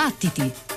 Battiti!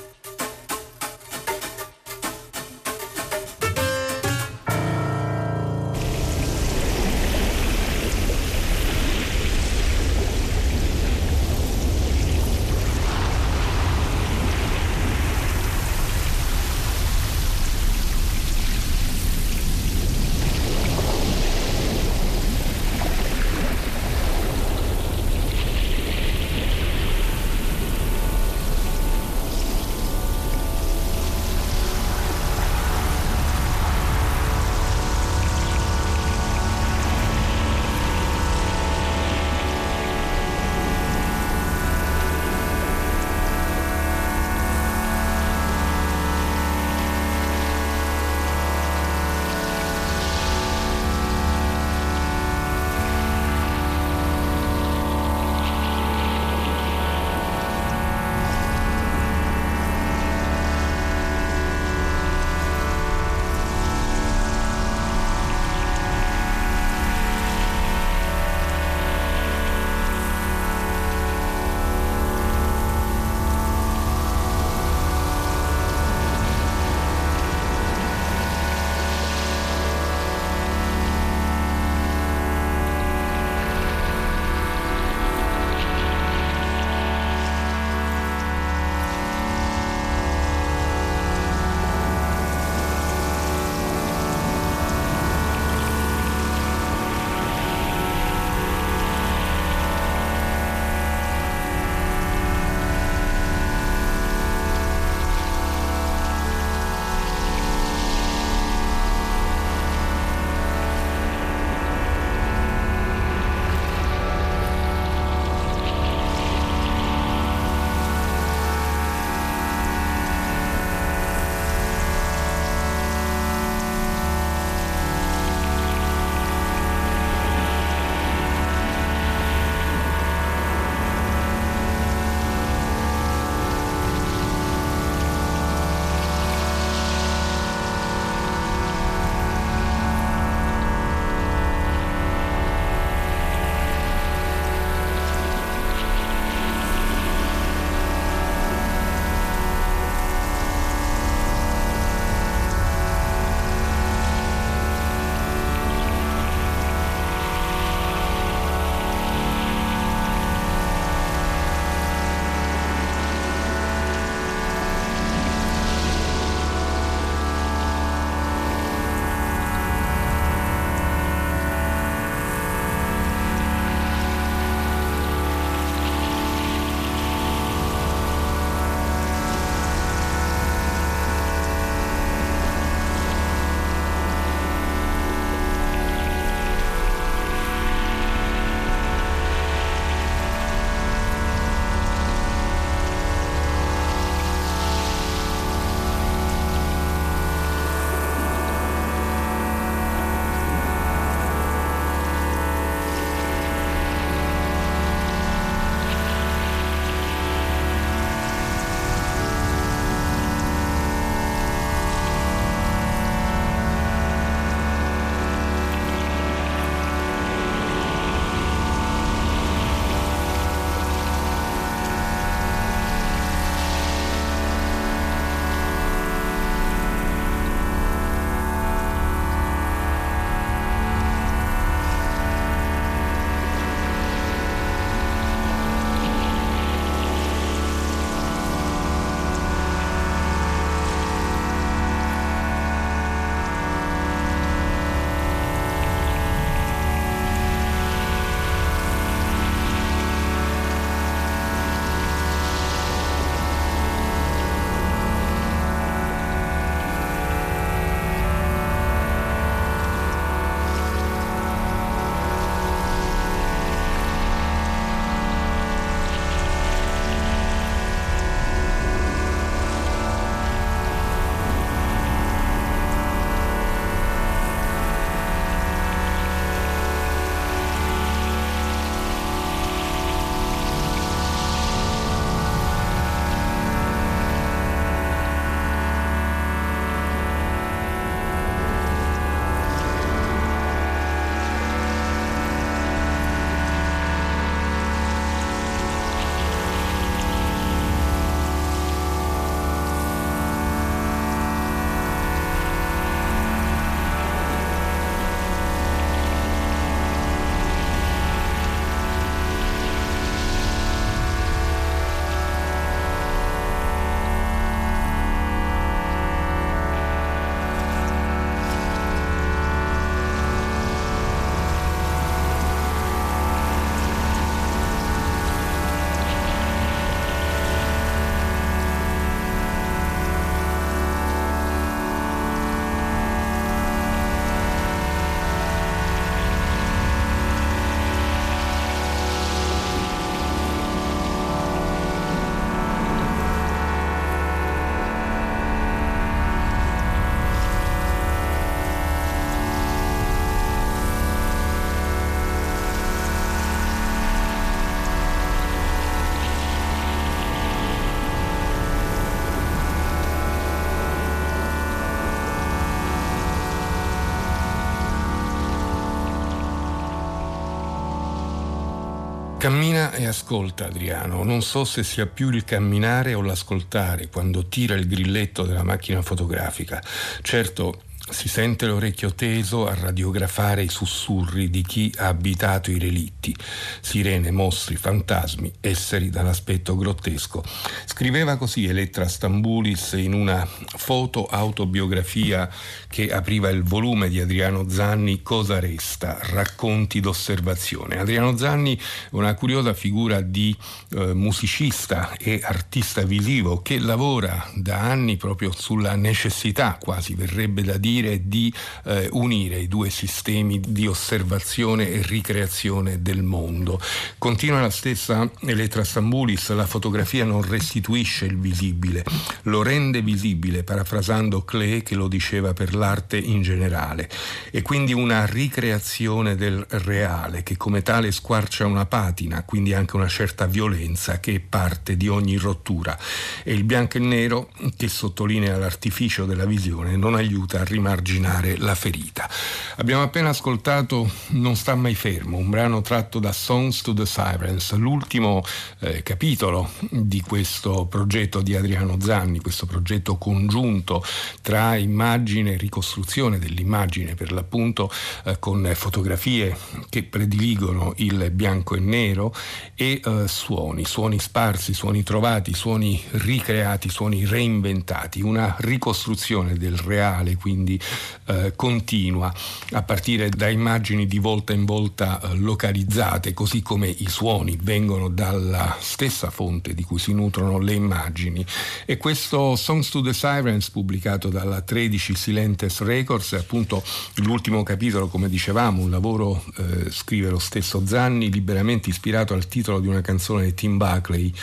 Cammina e ascolta Adriano, non so se sia più il camminare o l'ascoltare quando tira il grilletto della macchina fotografica. Certo, si sente l'orecchio teso a radiografare i sussurri di chi ha abitato i relitti, sirene, mostri, fantasmi, esseri dall'aspetto grottesco. Scriveva così Elettra Stambulis in una foto autobiografia che apriva il volume di Adriano Zanni Cosa resta? Racconti d'osservazione. Adriano Zanni è una curiosa figura di eh, musicista e artista visivo che lavora da anni proprio sulla necessità, quasi verrebbe da dire, dire di eh, unire i due sistemi di osservazione e ricreazione del mondo. Continua la stessa Elettra Stambulis, la fotografia non restituisce il visibile, lo rende visibile, parafrasando Klee che lo diceva per l'arte in generale, e quindi una ricreazione del reale che come tale squarcia una patina, quindi anche una certa violenza che è parte di ogni rottura. E il bianco e nero che sottolinea l'artificio della visione non aiuta a rimanere rimarginare la ferita. Abbiamo appena ascoltato Non sta mai fermo, un brano tratto da Songs to the Sirens, l'ultimo eh, capitolo di questo progetto di Adriano Zanni, questo progetto congiunto tra immagine e ricostruzione dell'immagine per l'appunto eh, con fotografie che prediligono il bianco e nero e eh, suoni, suoni sparsi, suoni trovati, suoni ricreati, suoni reinventati, una ricostruzione del reale, quindi quindi eh, continua a partire da immagini di volta in volta eh, localizzate, così come i suoni vengono dalla stessa fonte di cui si nutrono le immagini. E questo Songs to the Sirens, pubblicato dalla 13 Silentes Records, è appunto l'ultimo capitolo, come dicevamo, un lavoro, eh, scrive lo stesso Zanni, liberamente ispirato al titolo di una canzone di Tim Buckley.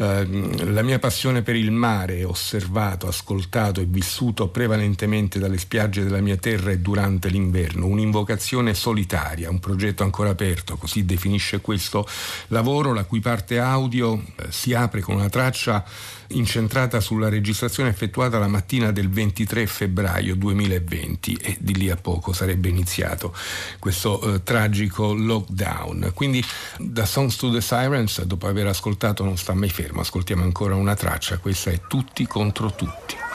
Ehm, la mia passione per il mare, osservato, ascoltato e vissuto prevalentemente dalle spiagge della mia terra e durante l'inverno, un'invocazione solitaria, un progetto ancora aperto, così definisce questo lavoro, la cui parte audio eh, si apre con una traccia incentrata sulla registrazione effettuata la mattina del 23 febbraio 2020 e di lì a poco sarebbe iniziato questo eh, tragico lockdown. Quindi da Songs to the Sirens, dopo aver ascoltato Non sta mai fermo, ascoltiamo ancora una traccia, questa è Tutti contro tutti.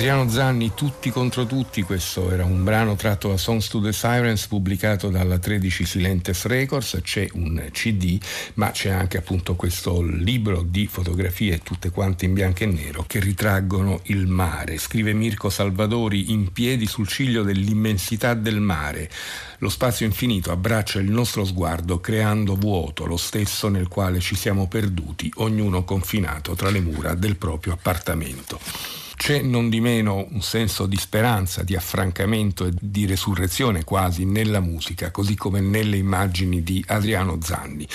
Adriano Zanni, Tutti contro tutti, questo era un brano tratto da Songs to the Sirens pubblicato dalla 13 Silentes Records, c'è un CD ma c'è anche appunto questo libro di fotografie tutte quante in bianco e nero che ritraggono il mare. Scrive Mirko Salvadori in piedi sul ciglio dell'immensità del mare. Lo spazio infinito abbraccia il nostro sguardo creando vuoto, lo stesso nel quale ci siamo perduti, ognuno confinato tra le mura del proprio appartamento. C'è non di meno un senso di speranza, di affrancamento e di resurrezione quasi nella musica, così come nelle immagini di Adriano Zanni.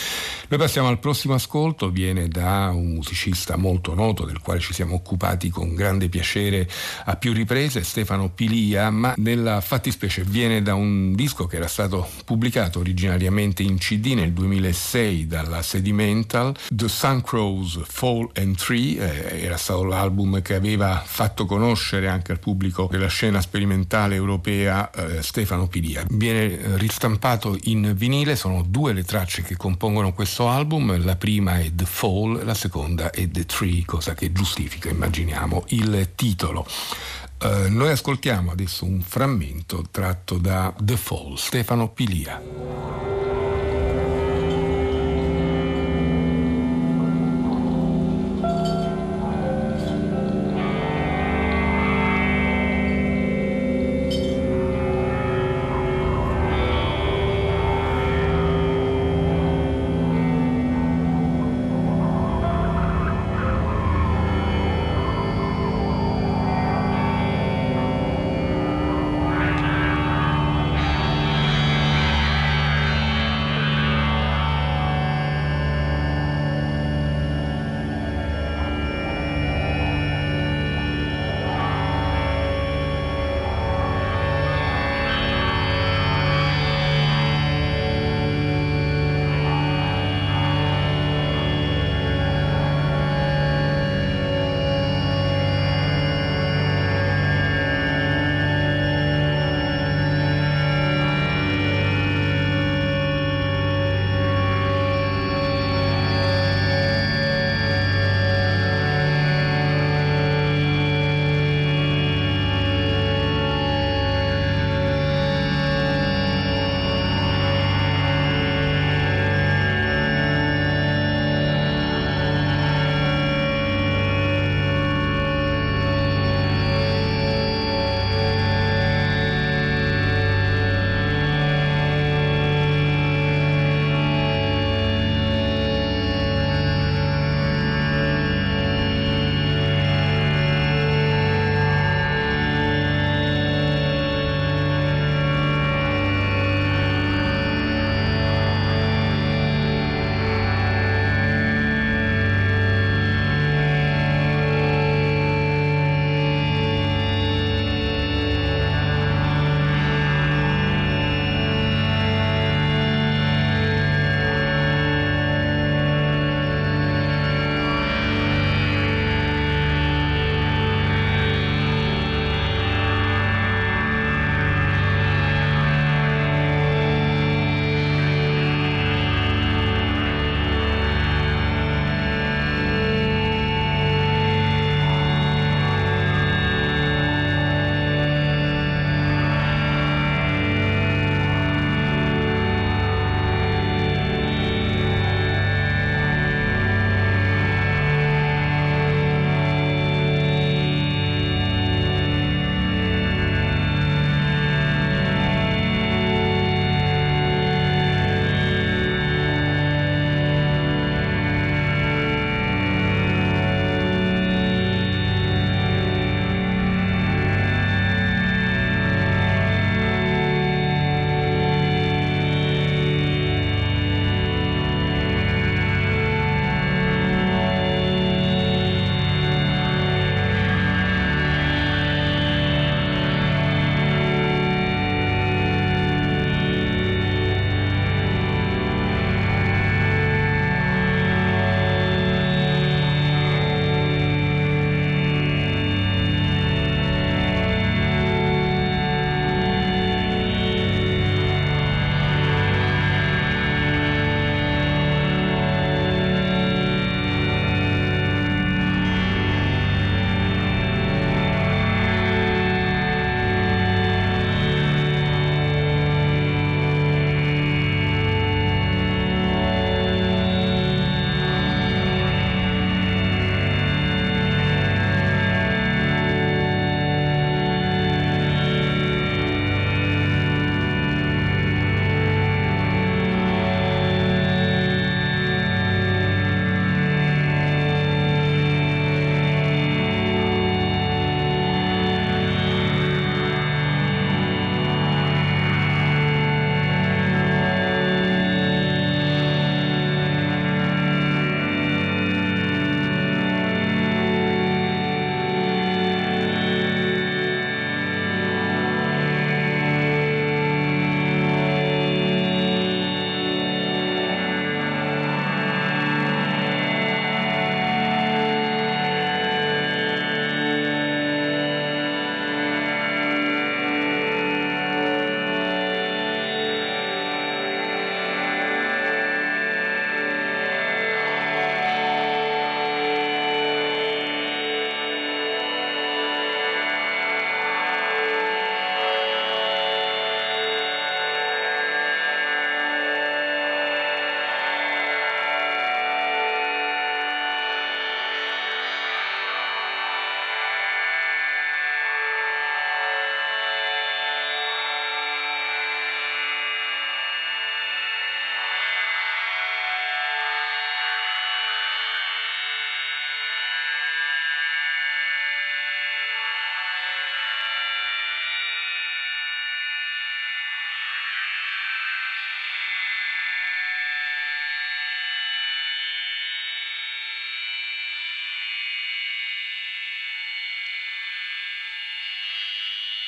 Noi passiamo al prossimo ascolto, viene da un musicista molto noto del quale ci siamo occupati con grande piacere a più riprese, Stefano Pilia, ma nella fattispecie viene da un disco che era stato pubblicato originariamente in CD nel 2006 dalla Sedimental, The Sun Crows Fall and Tree, eh, era stato l'album che aveva fatto conoscere anche al pubblico della scena sperimentale europea eh, Stefano Pilia. Viene eh, ristampato in vinile, sono due le tracce che compongono questo album, la prima è The Fall, la seconda è The Tree, cosa che giustifica, immaginiamo, il titolo. Uh, noi ascoltiamo adesso un frammento tratto da The Fall, Stefano Pilia.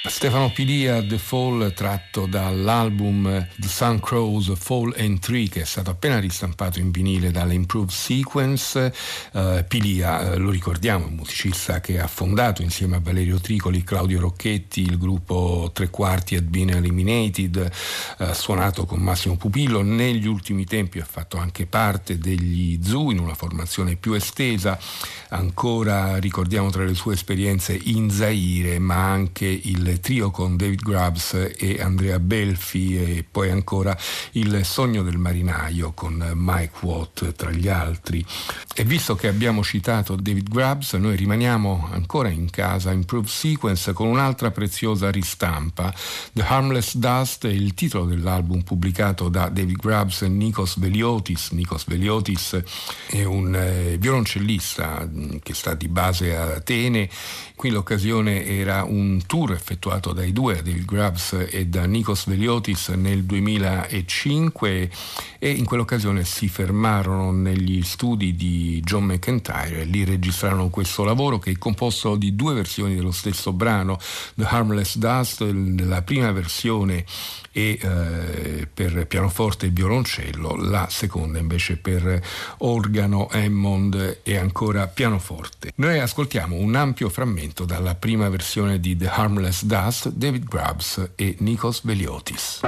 Stefano Pilia, The Fall, tratto dall'album The Sun Crows Fall and Tree, che è stato appena ristampato in vinile dall'Improved Sequence. Uh, Pilia, uh, lo ricordiamo, è un musicista che ha fondato insieme a Valerio Tricoli, Claudio Rocchetti, il gruppo Tre Quarti Had Been Eliminated, uh, suonato con Massimo Pupillo. Negli ultimi tempi ha fatto anche parte degli Zoo in una formazione più estesa. Ancora ricordiamo tra le sue esperienze in Zaire, ma anche il trio con David Grubbs e Andrea Belfi e poi ancora Il sogno del marinaio con Mike Watt tra gli altri. E visto che abbiamo citato David Grubbs, noi rimaniamo ancora in casa Improved Sequence con un'altra preziosa ristampa. The Harmless Dust è il titolo dell'album pubblicato da David Grubbs e Nikos Veliotis. Nikos Veliotis è un eh, violoncellista mm, che sta di base a Atene. Qui l'occasione era un tour effettuato effettuato dai due, David Grubbs e da Nikos Veliotis nel 2005 e in quell'occasione si fermarono negli studi di John McIntyre e lì registrarono questo lavoro che è composto di due versioni dello stesso brano, The Harmless Dust, la prima versione e eh, per pianoforte e violoncello, la seconda invece per organo, Hammond e ancora pianoforte. Noi ascoltiamo un ampio frammento dalla prima versione di The Harmless Dust, David Grubbs e Nikos Veliotis.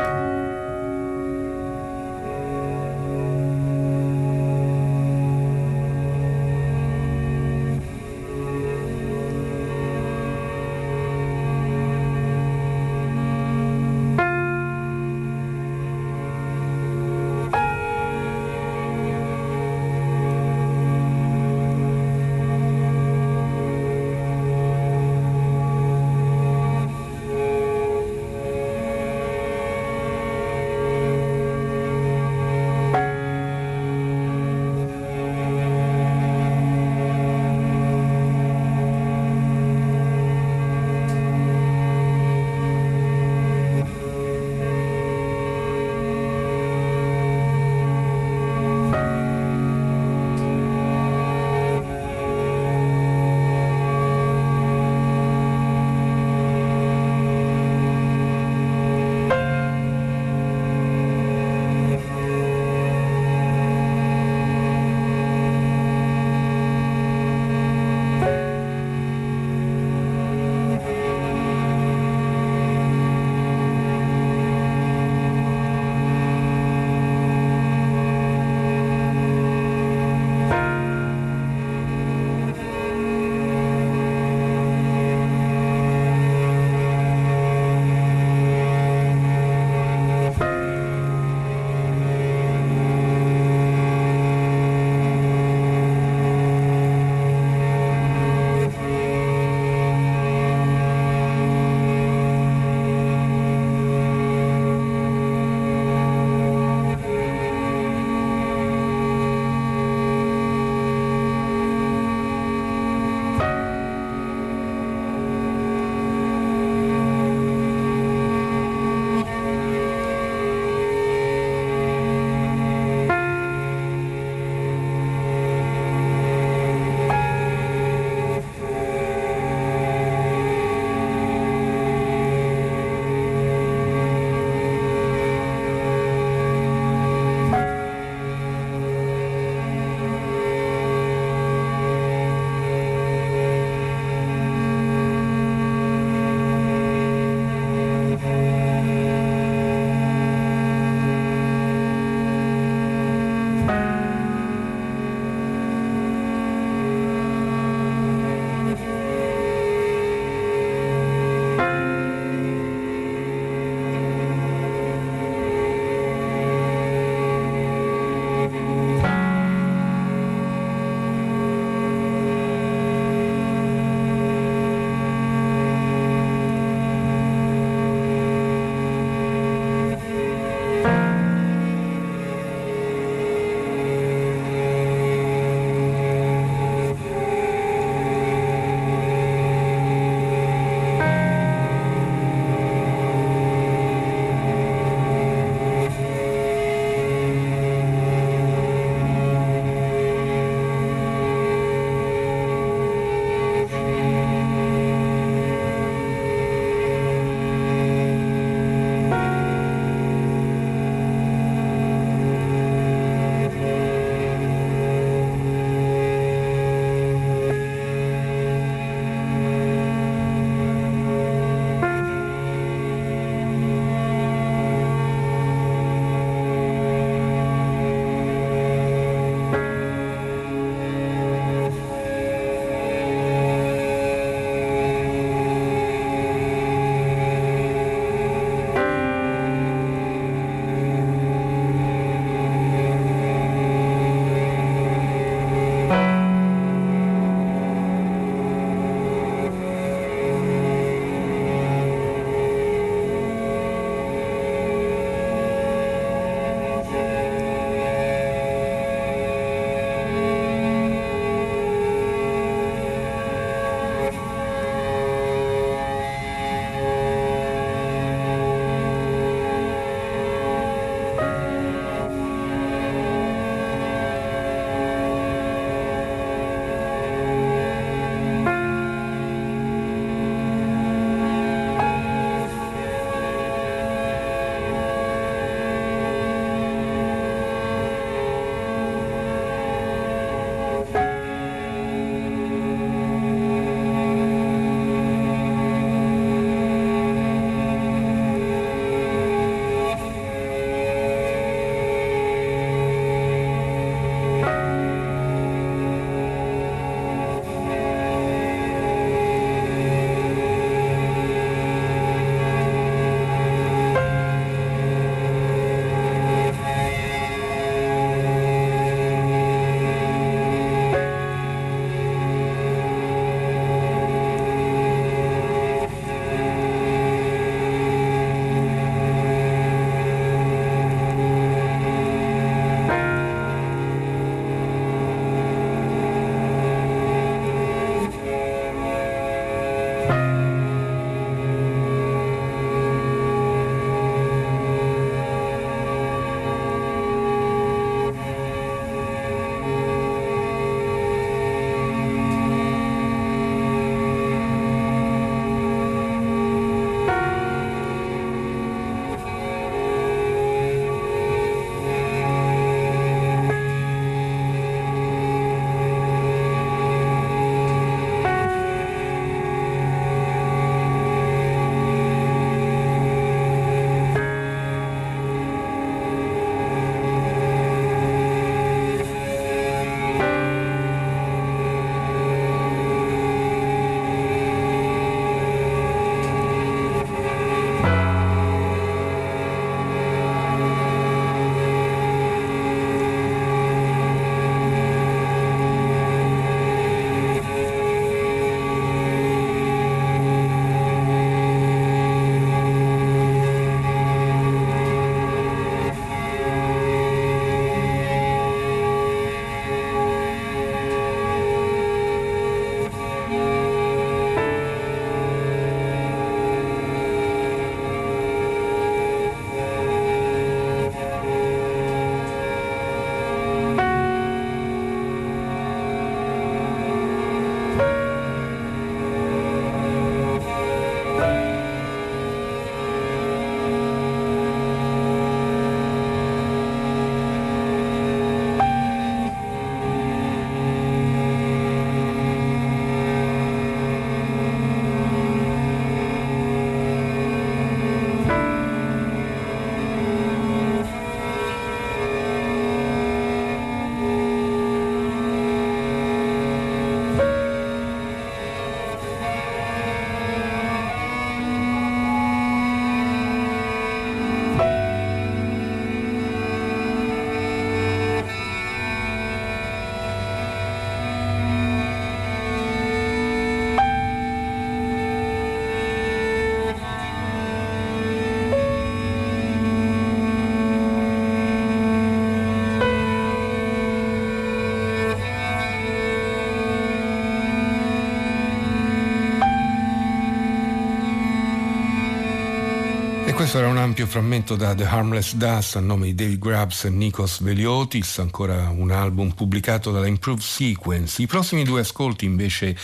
Questo era un ampio frammento da The Harmless Dust a nome di David Grubbs e Nikos Veliotis, ancora un album pubblicato dalla Improved Sequence. I prossimi due ascolti invece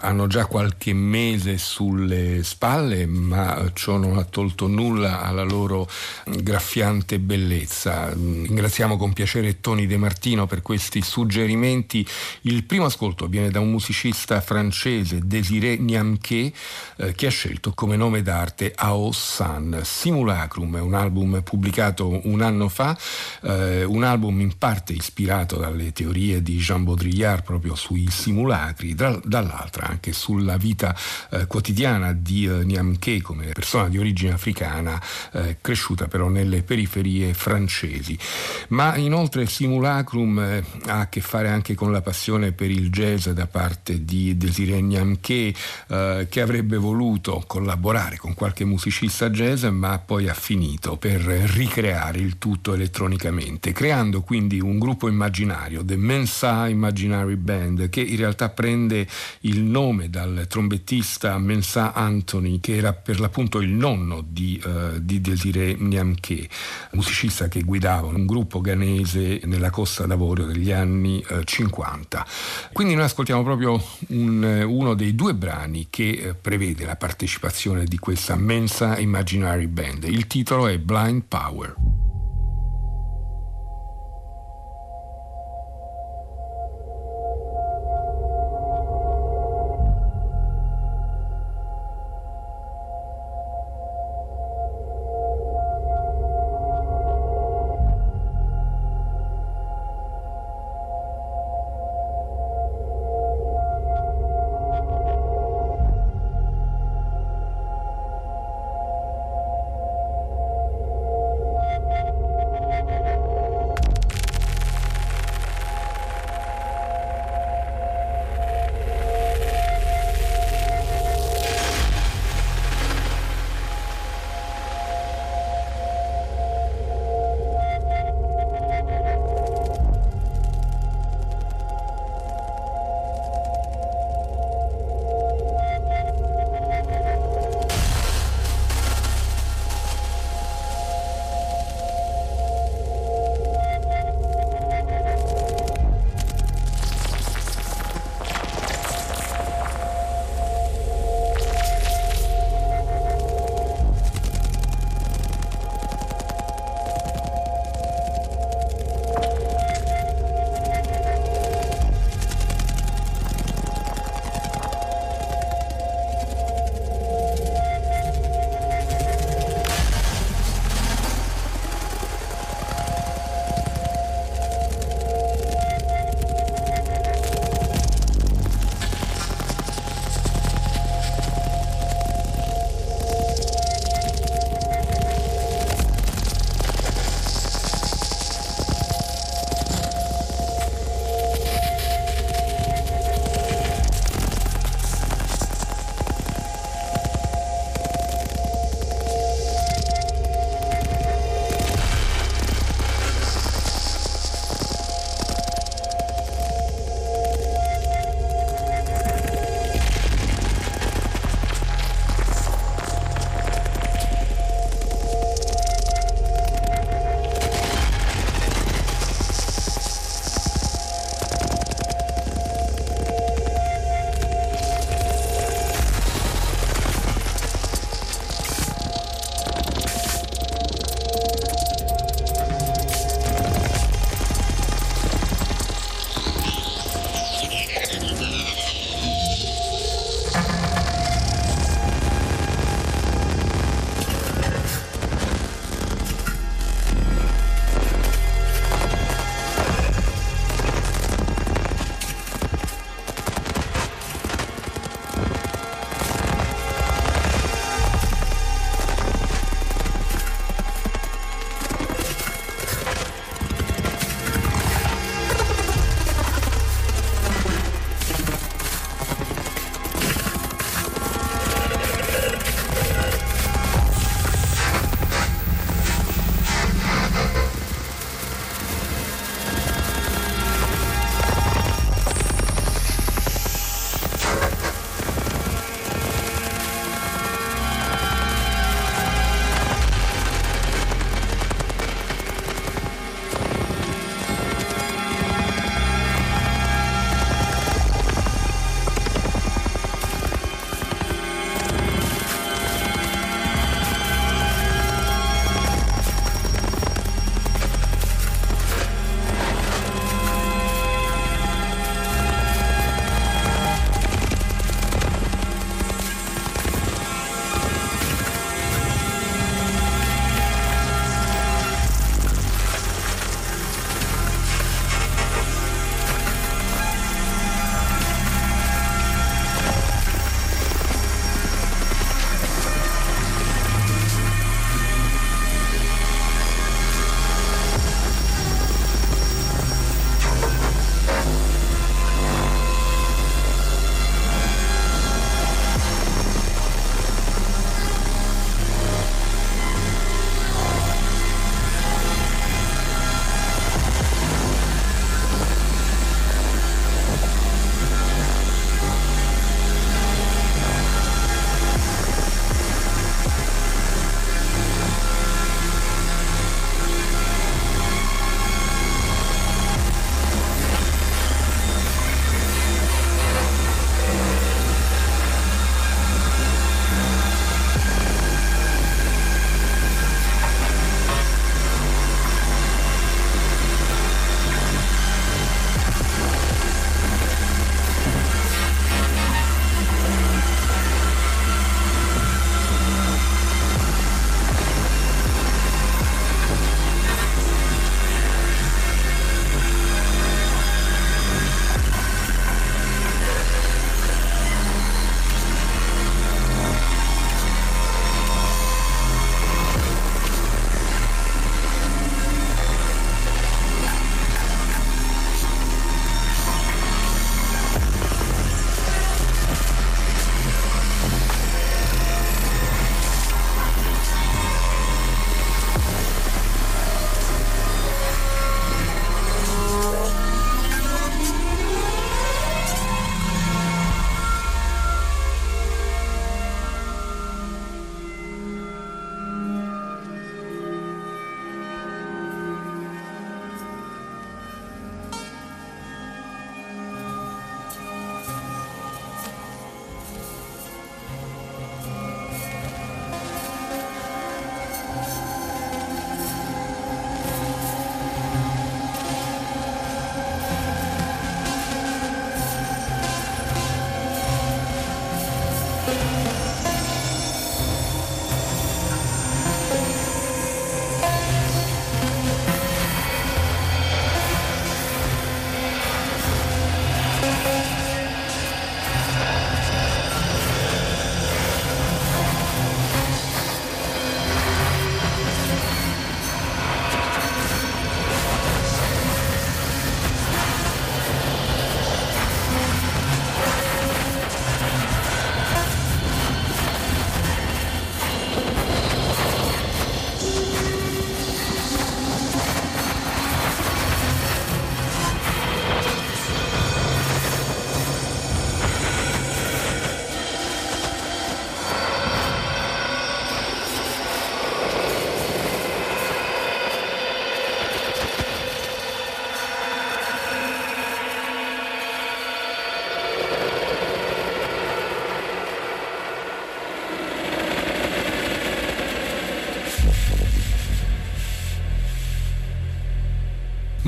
hanno già qualche mese sulle spalle, ma ciò non ha tolto nulla alla loro graffiante bellezza. Ringraziamo con piacere Tony De Martino per questi suggerimenti. Il primo ascolto viene da un musicista francese, Désiré Niamquet, eh, che ha scelto come nome d'arte Ao San Simulacrum un album pubblicato un anno fa, eh, un album in parte ispirato dalle teorie di Jean Baudrillard proprio sui simulacri, dal, dall'altra anche sulla vita eh, quotidiana di eh, Niamke come persona di origine africana eh, cresciuta però nelle periferie francesi. Ma inoltre Simulacrum eh, ha a che fare anche con la passione per il jazz da parte di Desiree Niamke eh, che avrebbe voluto collaborare con qualche musicista jazz ma ma poi ha finito per ricreare il tutto elettronicamente, creando quindi un gruppo immaginario, The Mensa Imaginary Band, che in realtà prende il nome dal trombettista Mensa Anthony, che era per l'appunto il nonno di, uh, di Desiree Niamke, musicista che guidava un gruppo ghanese nella Costa d'Avorio degli anni uh, 50. Quindi noi ascoltiamo proprio un, uno dei due brani che uh, prevede la partecipazione di questa Mensa Imaginary Band band. Il titolo è Blind Power.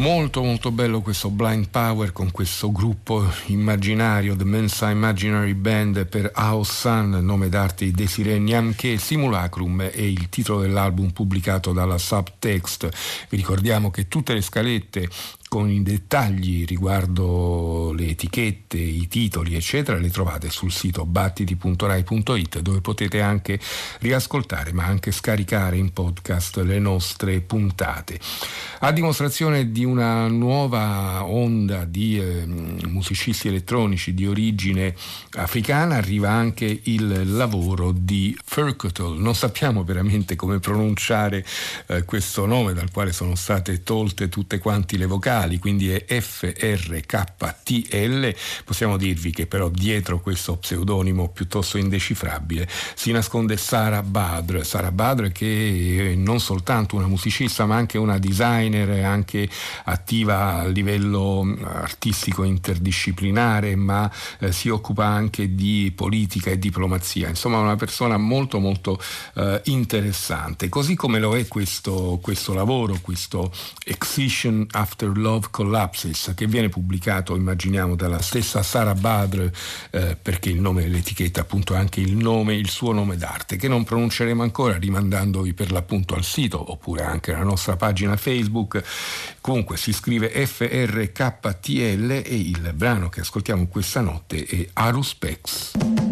Molto molto bello questo Blind Power con questo gruppo immaginario, The Mensa Imaginary Band per House Sun, nome d'arte Desiree Niamche, Simulacrum è il titolo dell'album pubblicato dalla Subtext. Vi ricordiamo che tutte le scalette con i dettagli riguardo le etichette, i titoli, eccetera, le trovate sul sito battiti.rai.it dove potete anche riascoltare ma anche scaricare in podcast le nostre puntate. A dimostrazione di una nuova onda di eh, musicisti elettronici di origine africana arriva anche il lavoro di Furkotol. Non sappiamo veramente come pronunciare eh, questo nome dal quale sono state tolte tutte quante le vocali vocali, quindi è FRKTL. Possiamo dirvi che però dietro questo pseudonimo piuttosto indecifrabile si nasconde Sara Badr. Sara Badr che è non soltanto una musicista ma anche una designer, anche attiva a livello mm, artistico interdisciplinare, ma eh, si occupa anche di politica e diplomazia. Insomma, una persona molto molto eh, interessante. Così come lo è questo, questo lavoro, questo Excision After Love Love Collapses, che viene pubblicato, immaginiamo, dalla stessa Sara Badr, eh, perché il nome dell'etichetta appunto è anche il nome, il suo nome d'arte, che non pronunceremo ancora, rimandandovi per l'appunto al sito oppure anche alla nostra pagina Facebook. Comunque si scrive FRKTL e il brano che ascoltiamo questa notte è Aruspex.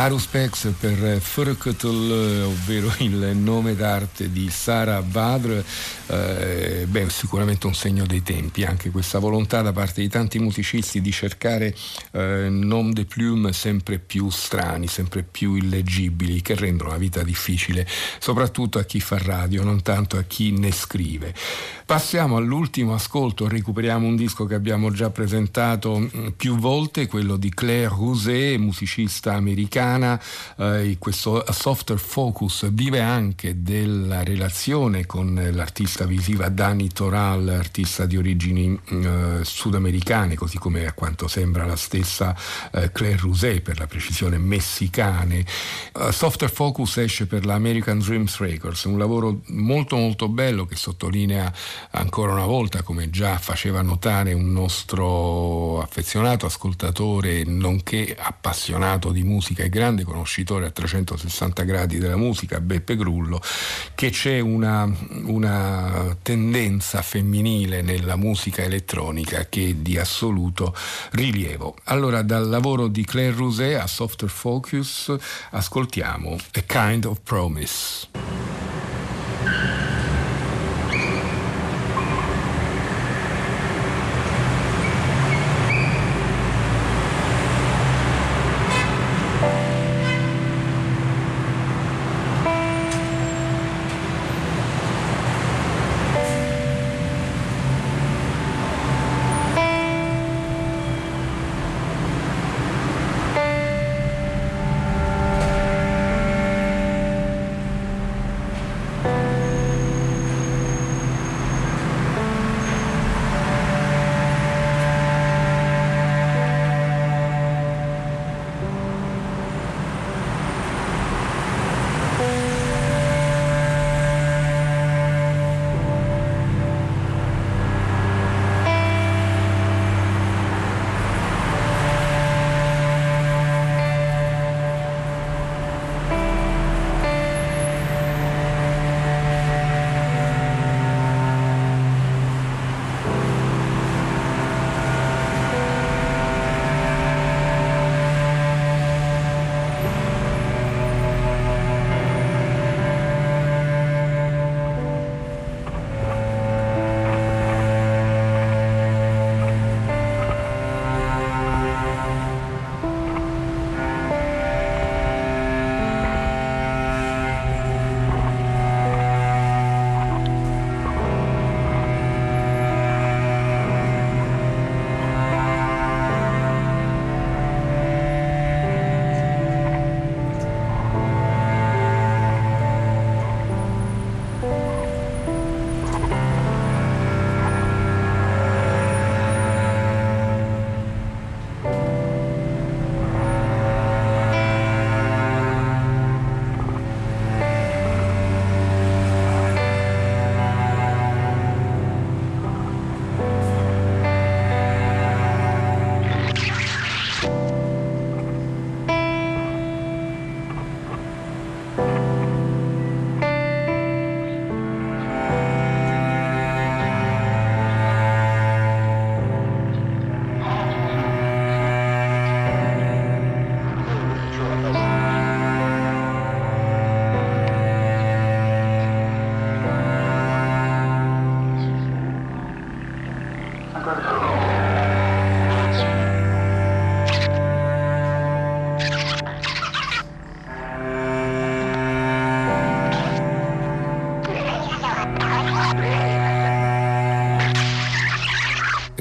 Aruspex per Furkutl, ovvero il nome d'arte di Sara Badr, eh, beh, sicuramente un segno dei tempi, anche questa volontà da parte di tanti musicisti di cercare eh, nom de plume sempre più strani, sempre più illeggibili, che rendono la vita difficile, soprattutto a chi fa radio, non tanto a chi ne scrive. Passiamo all'ultimo ascolto, recuperiamo un disco che abbiamo già presentato mm, più volte, quello di Claire Rousset, musicista americana. Eh, questo Softer Focus vive anche della relazione con l'artista visiva Dani Toral, artista di origini eh, sudamericane, così come a quanto sembra la stessa eh, Claire Rousset, per la precisione messicane. Uh, Softer Focus esce per la American Dreams Records, un lavoro molto molto bello che sottolinea ancora una volta, come già faceva notare un nostro affezionato ascoltatore, nonché appassionato di musica e grande conoscitore a 360 gradi della musica, Beppe Grullo, che c'è una, una tendenza femminile nella musica elettronica che è di assoluto rilievo. Allora, dal lavoro di Claire Rousset a Softer Focus ascoltiamo A Kind of Promise.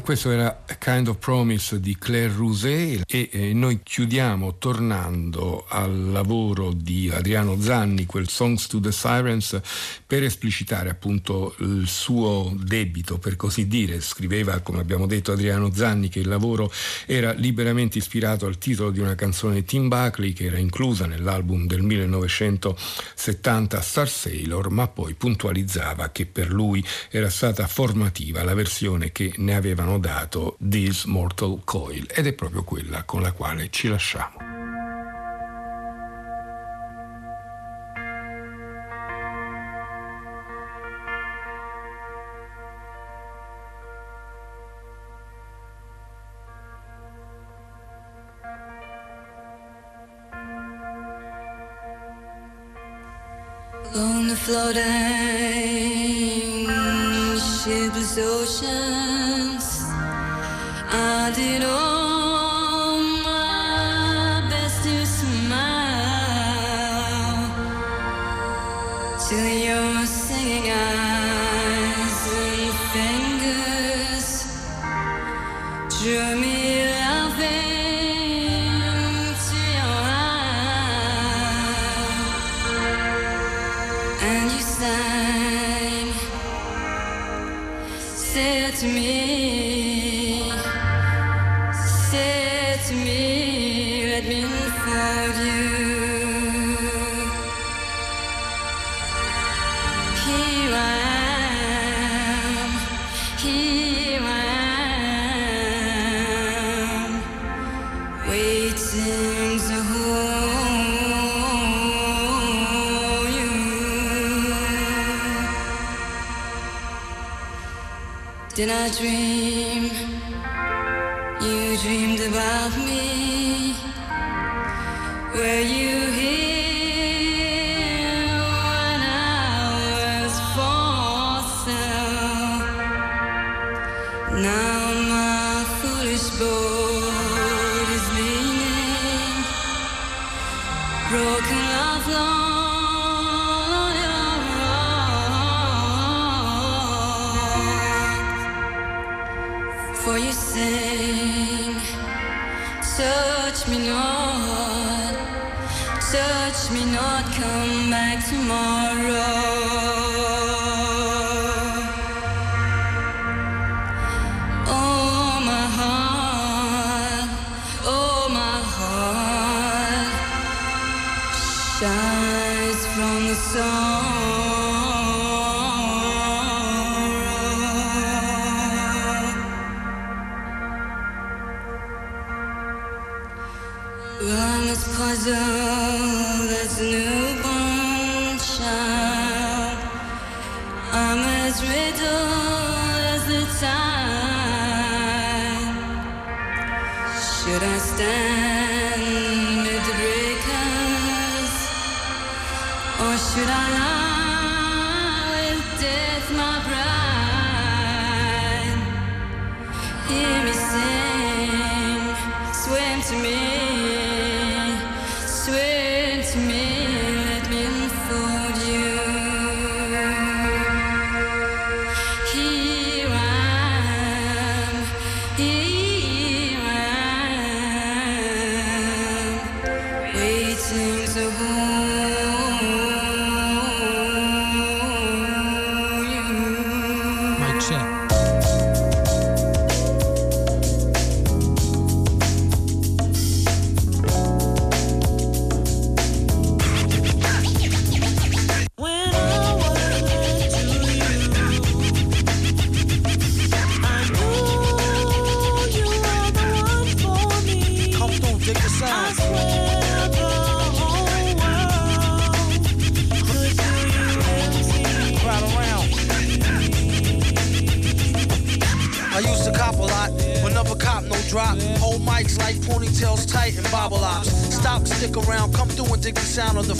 Questo era A Kind of Promise di Claire Rousset e eh, noi chiudiamo tornando al lavoro di Adriano Zanni, quel Songs to the Sirens, per esplicitare appunto il suo debito, per così dire. Scriveva, come abbiamo detto Adriano Zanni, che il lavoro era liberamente ispirato al titolo di una canzone di Tim Buckley che era inclusa nell'album del 1970 Star Sailor, ma poi puntualizzava che per lui era stata formativa la versione che ne avevano dato This Mortal Coil ed è proprio quella con la quale ci lasciamo. Floating shipless oceans. I did all me,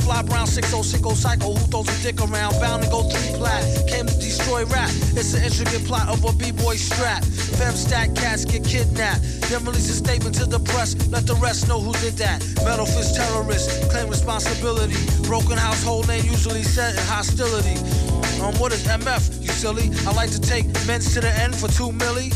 fly brown 6060 cycle who throws a dick around. Bound to go three plat, came to destroy rap. It's an intricate plot of a b-boy strap. Fem stack cats get kidnapped. Then release a statement to the press, let the rest know who did that. Metal fist terrorists claim responsibility. Broken household name usually set in hostility. Um, what is MF, you silly? I like to take men's to the end for two milli.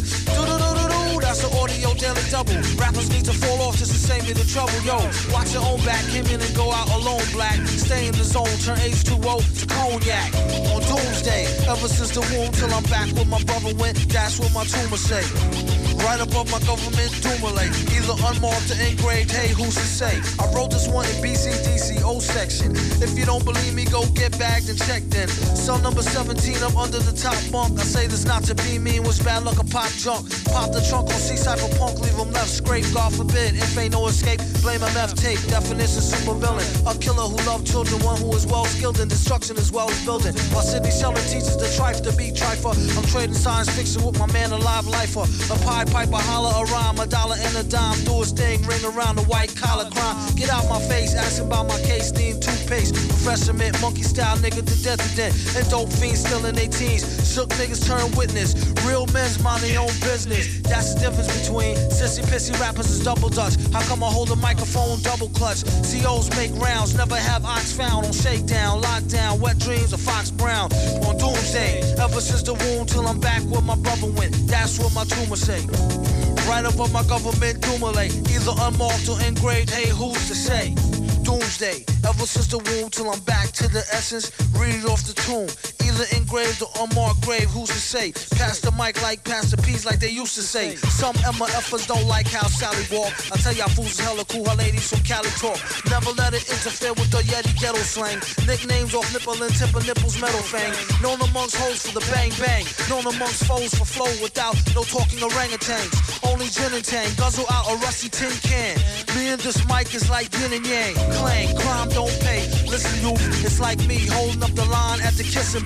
An audio daily double. Rappers need to fall off just to save me the trouble. Yo, watch your own back, came in and go out alone, black. Stay in the zone, turn H2O to cognac. On doomsday, ever since the womb till I'm back where my brother went, that's what my tumor say. Right above my government doomulate, either unmarked or engraved, hey, who's to say? I wrote this one in BCDC O section. If you don't believe me, go get bagged and checked in. Cell number 17, I'm under the top bunk. I say this not to be mean, was bad luck, a pop junk. Pop the trunk on MC cypher punk, leave him left scrape. God forbid, if ain't no escape, blame MF tape. Definition super villain. A killer who loved children, one who is well skilled in destruction as well as building. While Sidney Sheldon teaches the trife to be trifer. I'm trading science fiction with my man, alive live lifer. A pie piper, holler a rhyme, a dollar and a dime. Do his thing, ring around the white collar crime. Get out my face, asking about my case, need toothpaste. Professor mint, monkey style nigga to death to death. And dope fiends still in their teens. Shook niggas turn witness. Real men's mind their own business. That's the difference between sissy pissy rappers is double dutch. How come I hold a microphone double clutch? COs make rounds, never have ox found on shakedown, lockdown, wet dreams of Fox Brown on doomsday. Ever since the womb till I'm back where my brother went. That's what my tumor say. Right above my government accumulate, either unmarked or engraved. Hey, who's to say? Doomsday. Ever since the womb till I'm back to the essence. Read it off the tomb. Either engraved or unmarked grave. Who's to say? Pass the mic like Pastor P's like they used to say. Some MFers don't like how Sally walk. I tell y'all fools is hella cool. Her ladies from Cali talk. Never let it interfere with the Yeti ghetto slang. Nicknames off nipple and tip of nipples metal fang. Known amongst hoes for the bang bang. Known amongst foes for flow without no talking orangutans. Only gin and tang. Guzzle out a rusty tin can. Me and this mic is like yin and yang. Clang, crime don't pay. Listen, youth, it's like me holding up the line at the kissing.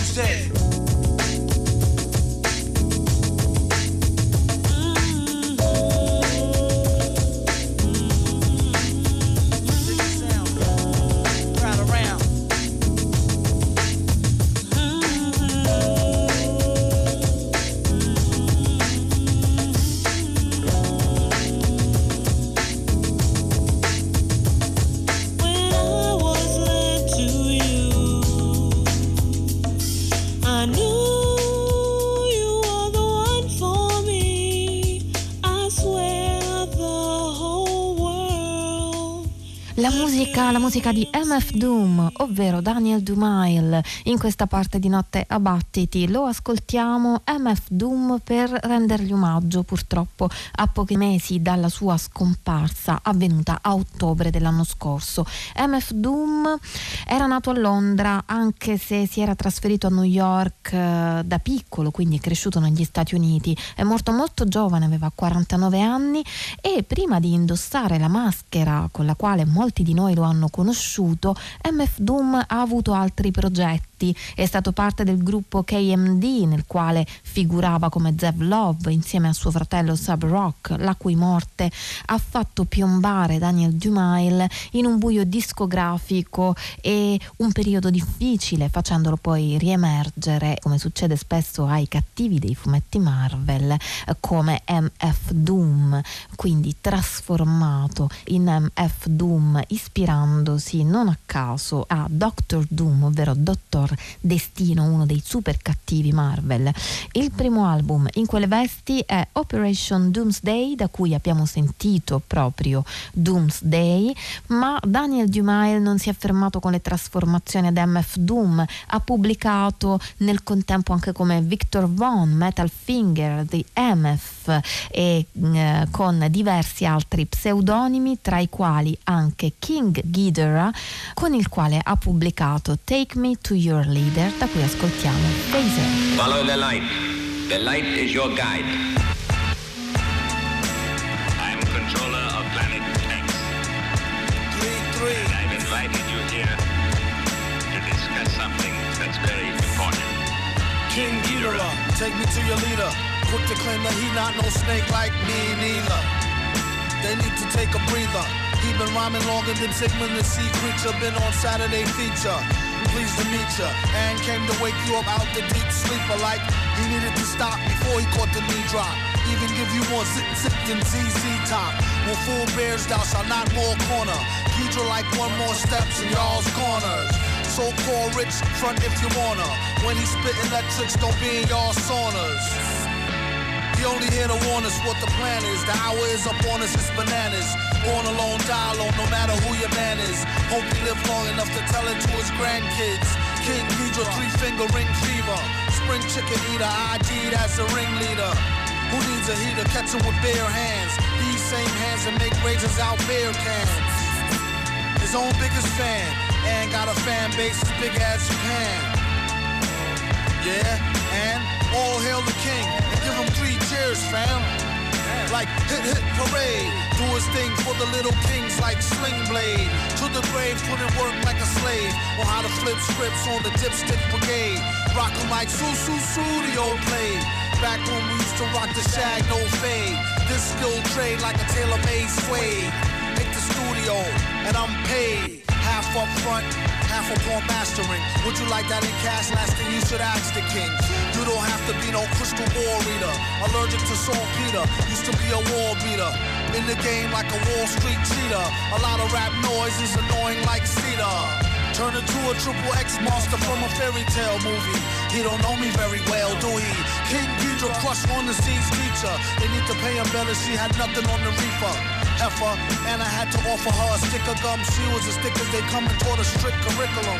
Wednesday. Musica, di MF Doom, ovvero Daniel Dumail, in questa parte di Notte a Battiti. Lo ascoltiamo MF Doom per rendergli omaggio purtroppo a pochi mesi dalla sua scomparsa avvenuta a ottobre dell'anno scorso. MF Doom era nato a Londra anche se si era trasferito a New York eh, da piccolo, quindi è cresciuto negli Stati Uniti. È morto molto giovane, aveva 49 anni e prima di indossare la maschera con la quale molti di noi lo hanno conosciuto, MF Doom ha avuto altri progetti. È stato parte del gruppo KMD nel quale figurava come Zev Love insieme a suo fratello Sub Rock, la cui morte ha fatto piombare Daniel Dumail in un buio discografico e un periodo difficile, facendolo poi riemergere, come succede spesso ai cattivi dei fumetti Marvel, come MF Doom, quindi trasformato in MF Doom, ispirandosi non a caso a Doctor Doom, ovvero Dottor Destino, uno dei super cattivi Marvel. Il primo album in quelle vesti è Operation Doomsday, da cui abbiamo sentito proprio Doomsday, ma Daniel Dumail non si è fermato con le trasformazioni ad MF Doom, ha pubblicato nel contempo anche come Victor Von, Metal Finger, The MF e eh, con diversi altri pseudonimi, tra i quali anche King Ghidorah, con il quale ha pubblicato Take Me to Your Leader, da cui ascoltiamo Phaser. Follow the light. The light is your guide. I'm controller of Planet X. Three, three. I've invited you here to discuss something that's very important. King Ghidorah, take me to your leader. Quick to claim that he not no snake like me neither. They need to take a breather. He been rhyming longer than Sigmund the Sea Creature. Been on Saturday feature. Pleased to meet ya. And came to wake you up out the deep sleeper like he needed to stop before he caught the knee drop. Even give you more zip zip than ZZ top. When full bears thou shall not more corner. Ghidra like one more steps in y'all's corners. So called rich, front if you wanna. When he spit electrics, don't be in y'all saunas. The only here to warn us what the plan is. The hour is up on us, it's bananas. Born alone, die alone, no matter who your man is. Hope he live long enough to tell it to his grandkids. King Ghidra, three finger ring fever. Spring chicken eater, ID'd as a ringleader. Who needs a heater? Catch him with bare hands. These same hands that make razors out beer cans. His own biggest fan, and got a fan base as big as Japan. Yeah, and all hail the king, and give him three cheers, fam. Like hit hit parade, do his thing for the little kings like Sling Blade. To the grave, put in work like a slave. On how to flip scripts on the dipstick brigade. Rock 'em like Su Su Studio played. Back when we used to rock the shag, no fade. This skill trade like a tailor-made suede. Hit the studio, and I'm paid. Half up front, half upon mastering. Would you like that in cash? Last thing you should ask the king. You don't have to be no crystal ball reader. Allergic to saltpeter, used to be a wall beater. In the game like a Wall Street cheater. A lot of rap noise is annoying like cedar. Turn into a triple X monster from a fairy tale movie. He don't know me very well, do he? King Ghidra crushed on the seas teacher. They need to pay him better, she had nothing on the reefer. Heifer, and I had to offer her a stick of gum. She was as thick as they come and taught a strict curriculum,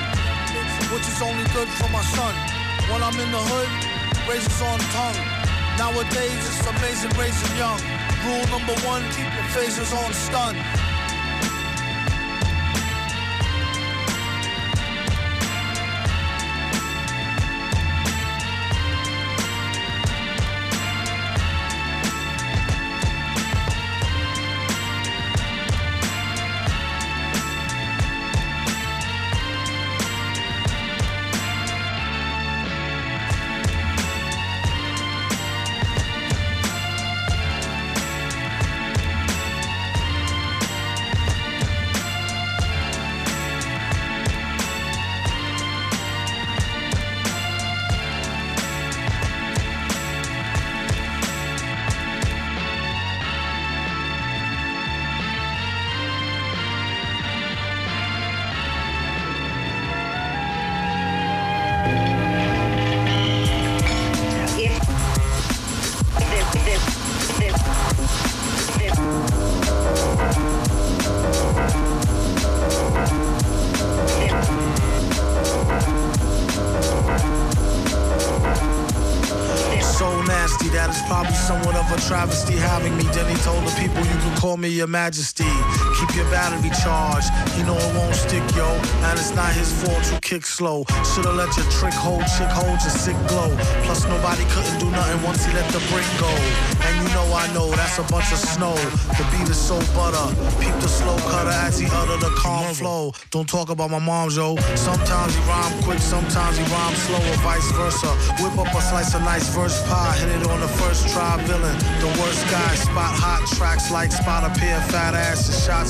which is only good for my son. When I'm in the hood, razors on tongue. Nowadays it's amazing raising young. Rule number one, keep your phasers on stun. Your majesty. Keep your battery charged. He know it won't stick, yo. And it's not his fault you kick slow. Should've let your trick hold, chick hold your sick glow. Plus nobody couldn't do nothing once he let the brick go. And you know I know that's a bunch of snow. The beat is so butter. Peep the slow cutter as he utter the calm flow. Don't talk about my mom, yo. Sometimes he rhyme quick, sometimes he rhyme slow, or vice versa. Whip up a slice of nice verse pie, hit it on the first try. Villain, the worst guy. Spot hot tracks like spot a pair of fat asses. Shots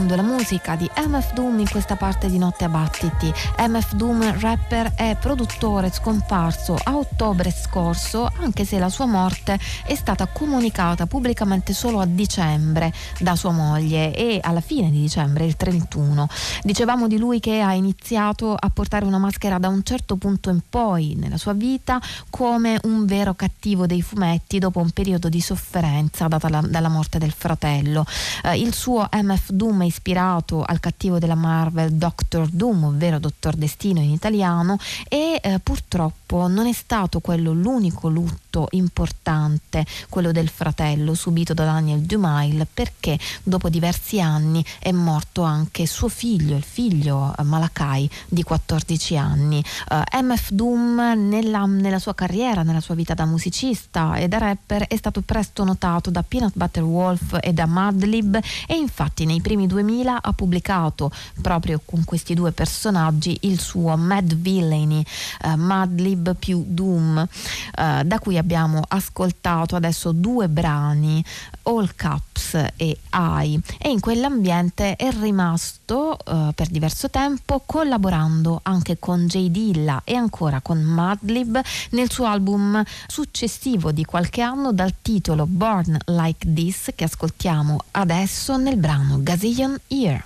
Ricordando la musica di MF Doom in questa parte di Notte a Battiti. MF Doom, rapper e produttore scomparso a ottobre scorso, anche se la sua morte è stata comunicata pubblicamente solo a dicembre da sua moglie e alla fine di dicembre, il 31. Dicevamo di lui che ha iniziato a portare una maschera da un certo punto in poi nella sua vita come un vero cattivo dei fumetti dopo un periodo di sofferenza data la- dalla morte del fratello. Eh, il suo MF Doom è ispirato al cattivo della Marvel Doctor Doom, ovvero Dottor Destino in italiano, e eh, purtroppo non è stato quello l'unico lutto importante, quello del fratello subito da Daniel Dumail, perché dopo diversi anni è morto anche suo figlio, il figlio eh, Malakai di 14 anni. Eh, MF Doom nella, nella sua carriera, nella sua vita da musicista e da rapper è stato presto notato da Peanut Butter Wolf e da Madlib e infatti nei primi 2000 ha pubblicato proprio con questi due personaggi il suo Mad Villainy, eh, Madlib più Doom, eh, da cui abbiamo ascoltato adesso due brani, All Caps e I e in quell'ambiente è rimasto eh, per diverso tempo collaborando anche con Jay Dilla e ancora con Madlib nel suo album successivo di qualche anno dal titolo Born Like This che ascoltiamo adesso nel brano Gazillion Year.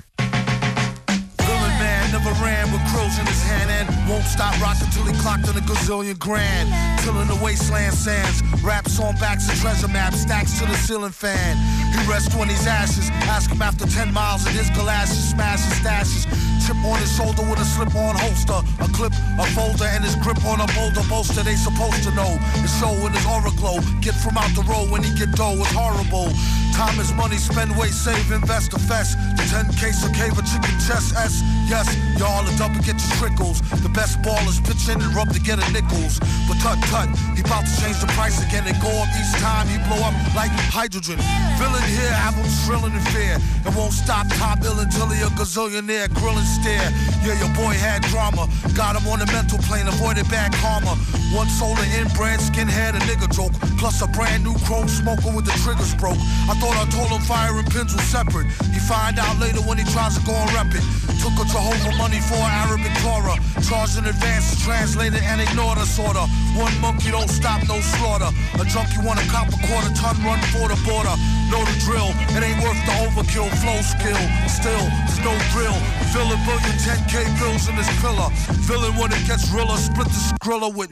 Won't stop rocking till he clocked on a gazillion grand. Tilling the wasteland sands, raps on backs of treasure maps, stacks to the ceiling fan. He rests when he's ashes. Ask him after 10 miles in his galoshes, smashes stashes. Chip on his shoulder with a slip on holster. A clip, a folder, and his grip on a boulder bolster. They supposed to know. His show in his aura glow. Get from out the road when he get dough. It's horrible. Time is money, spend, wait, save, invest, fest. The 10 case of cave, a chicken chest, S. Yes, y'all are double get your trickles. The best ballers pitch in and rub to get a nickels. But tut tut, he about to change the price again and go up each time he blow up like hydrogen. Villain here, have him shrilling in fear. And won't stop top ill until he a gazillionaire, grill and stare. Yeah, your boy had drama. Got him on the mental plane, avoided bad karma. One solar inbred skinhead, a nigga joke. Plus a brand new chrome smoker with the triggers broke. I thought I told him fire and pins were separate. He find out later when he tries to go and rep it. Took a Jehovah money for an Arabic Torah. Charged in advance to translate it and ignore the sorta. One monkey don't stop, no slaughter. A junkie want a cop a quarter ton run for the border. Know the drill, it ain't worth the overkill. Flow skill, still, there's no drill. Fill a billion 10k bills in this pillar. Villain when it gets realer, split the skrilla with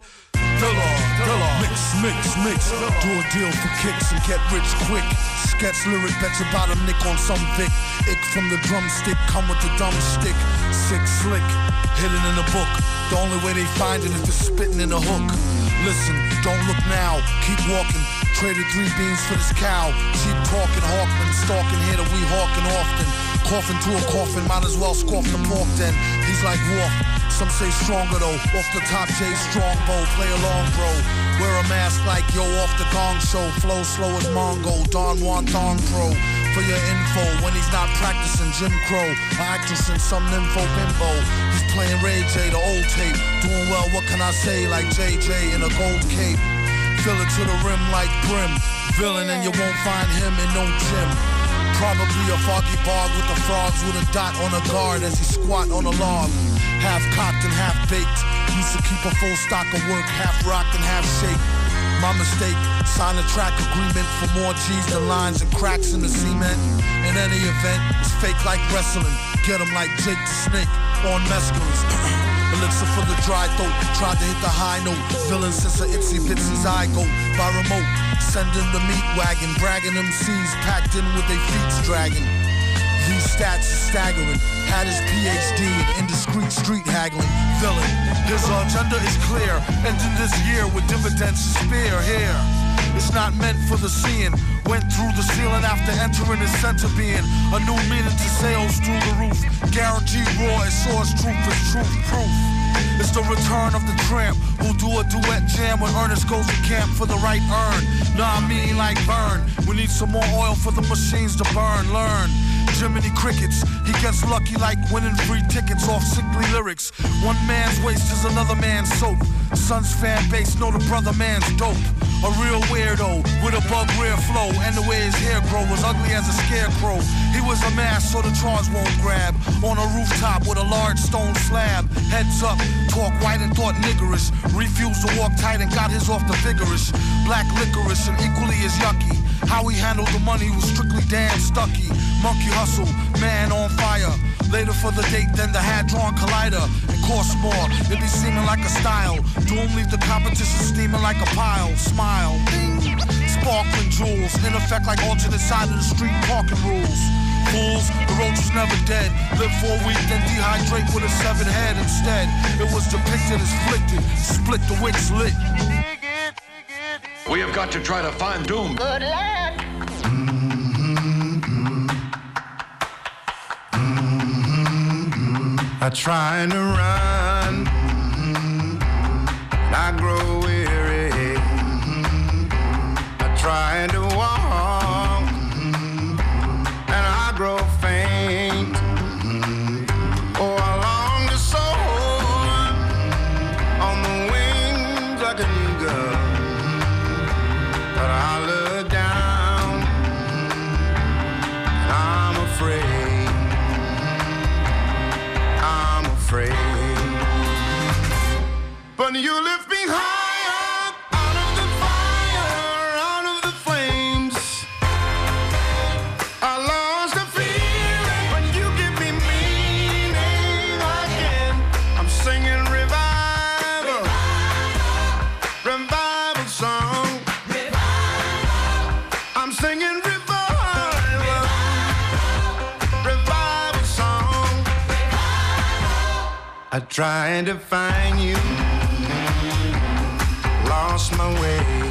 Dilla. Mix, mix, mix. Do a deal for kicks and get rich quick. Sketch lyric, bet you bottom nick on some Vic. Ick from the drumstick, come with the dumb stick. Sick, slick, hidden in a book. The only way they find it if it's spitting in a hook. Listen, don't look now, keep walking. Traded three beans for this cow. Cheap talking, Hawkman, stalking here that we hawking often. Coughing to a coffin, might as well scoff the pork then. He's like Wolf. Some say stronger though. Off the top, Jay Strongbow. Play along, bro. Wear a mask like yo off the gong show. Flow slow as Mongo. Don Juan Thong Pro. For your info, when he's not practicing Jim Crow, an actress in some nympho bimbo. He's playing Ray J, the old tape. Doing well, what can I say? Like JJ in a gold cape. Fill it to the rim like brim. Villain, and you won't find him in no gym. Probably a foggy bog with the frogs with a dot on a guard as he squat on a log. Half cocked and half baked. Used to keep a full stock of work, half rocked and half shake. My mistake, sign a track agreement for more G's than lines and cracks in the cement. In any event, it's fake like wrestling. Get him like Jake the Snake on mescalines. Elixir for the dry throat. Tried to hit the high note. Villain since a itsy bitsy zygote. By remote. Sending the meat wagon. Bragging MCs packed in with their feet dragging. These stats are staggering. Had his PhD in indiscreet street haggling. Villain. His agenda is clear. Ending this year with dividends to spare here. It's not meant for the seeing. Went through the ceiling after entering his center being. A new meaning to sales through the roof. Guaranteed raw as source truth is truth proof. It's the return of the tramp who'll do a duet jam when Ernest goes to camp for the right earn. Nah, I mean like burn. We need some more oil for the machines to burn. Learn. Jiminy Crickets, he gets lucky like winning free tickets off sickly lyrics. One man's waste is another man's soap. Son's fan base know the brother man's dope. A real weirdo with a bug rear flow, and the way his hair grow was ugly as a scarecrow. He was a mass, so the charge won't grab. On a rooftop with a large stone slab. Heads up, talk white and thought niggerish. Refused to walk tight and got his off the vigorous. Black licorice and equally as yucky. How he handled the money was strictly damn stucky. Monkey hustle, man on fire. Later for the date, than the hand-drawn collider. It costs more, it be seeming like a style. Doom leave the competition steaming like a pile. Smile. Sparkling jewels, in effect like alternate side of the street parking rules. Fools, the roach was never dead. Live for a week, then dehydrate with a severed head instead. It was depicted as flicted, split the wicks lit. We have got to try to find Doom. Good luck. I try to run, and I grow weary. I try to But you lift me higher out of the fire, out of the flames. I lost the feeling, but you give me meaning again. I'm singing revival, revival song. I'm singing revival, revival song. I tried to find you, my way,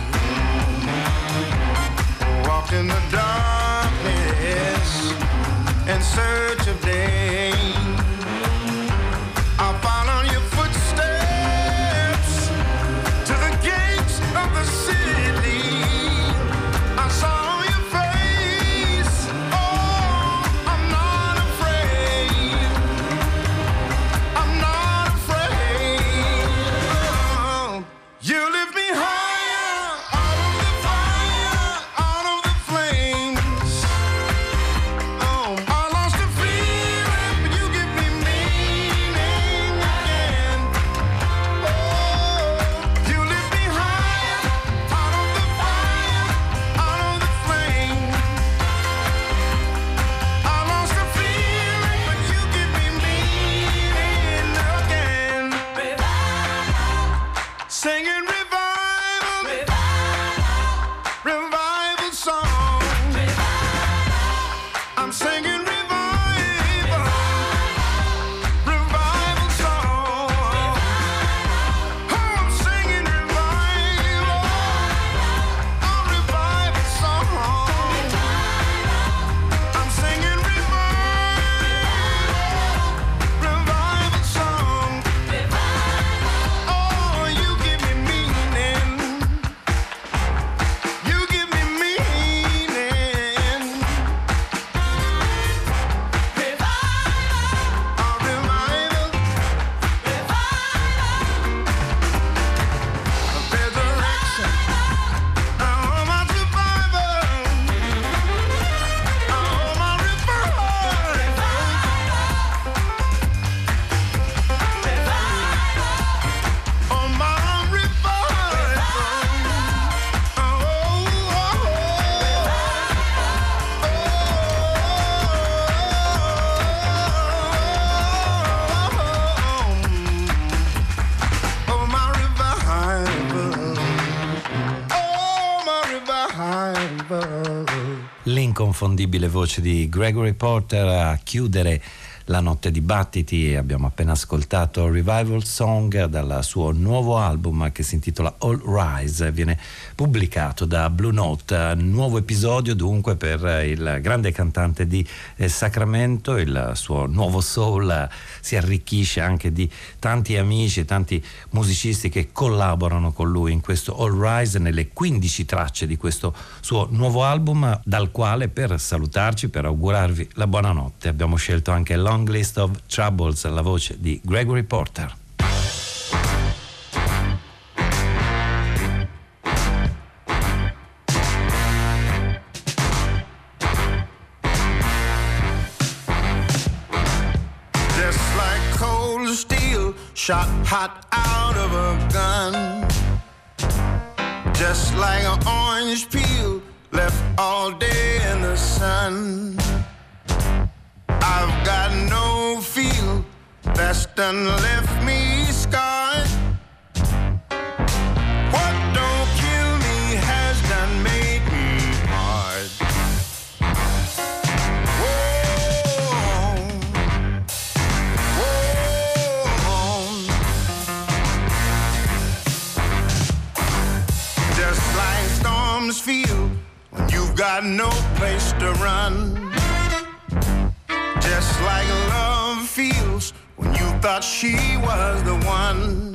L'inconfondibile voce di Gregory Porter a chiudere la notte di battiti. Abbiamo appena ascoltato Revival Song dal suo nuovo album che si intitola All Rise. Viene pubblicato da Blue Note. Nuovo episodio dunque per il grande cantante di eh, Sacramento. Il suo nuovo soul eh, si arricchisce anche di tanti amici, tanti musicisti che collaborano con lui in questo All Rise nelle 15 tracce di questo suo nuovo album dal quale per salutarci, per augurarvi la buonanotte abbiamo scelto anche Long List of Troubles, la voce di Gregory Porter. That's done left me scarred. What don't kill me has done made me hard. Whoa, whoa. Just like storms feel when you've got no place to run. Just like love feels thought she was the one.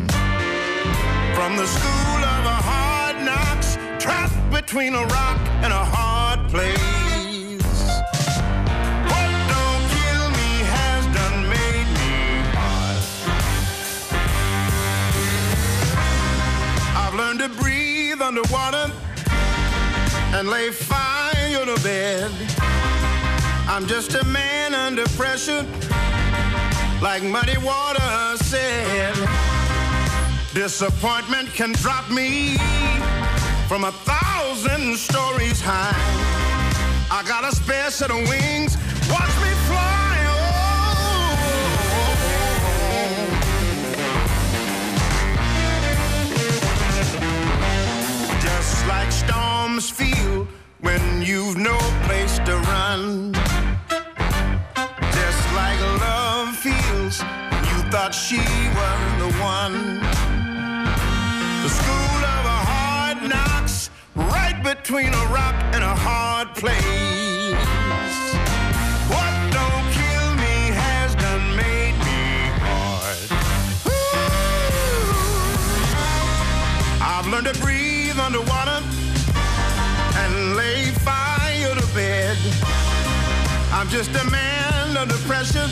From the school of a hard knocks, trapped between a rock and a hard place. What don't kill me has done made me hard. I've learned to breathe underwater and lay fire to bed. I'm just a man under pressure, like muddy water said. Disappointment can drop me from a thousand stories high. I got a spare set of wings, watch me fly. Oh. Just like storms feel when you've no place to run. When you thought she was the one. The school of a hard knocks, right between a rock and a hard place. What don't kill me has done made me hard. I've learned to breathe underwater and lay fire to bed. I'm just a man under pressure,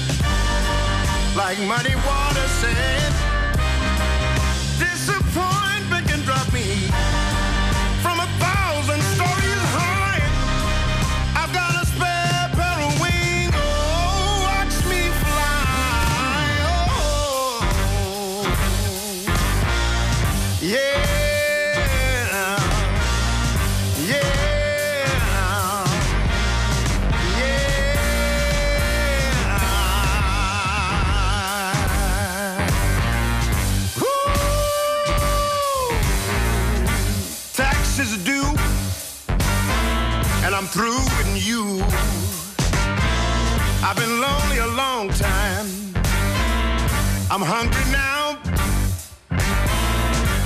like muddy water said. I've been lonely a long time. I'm hungry now,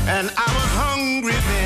and I was hungry then.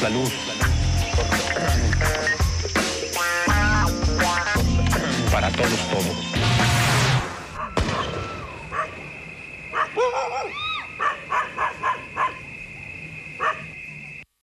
La luz.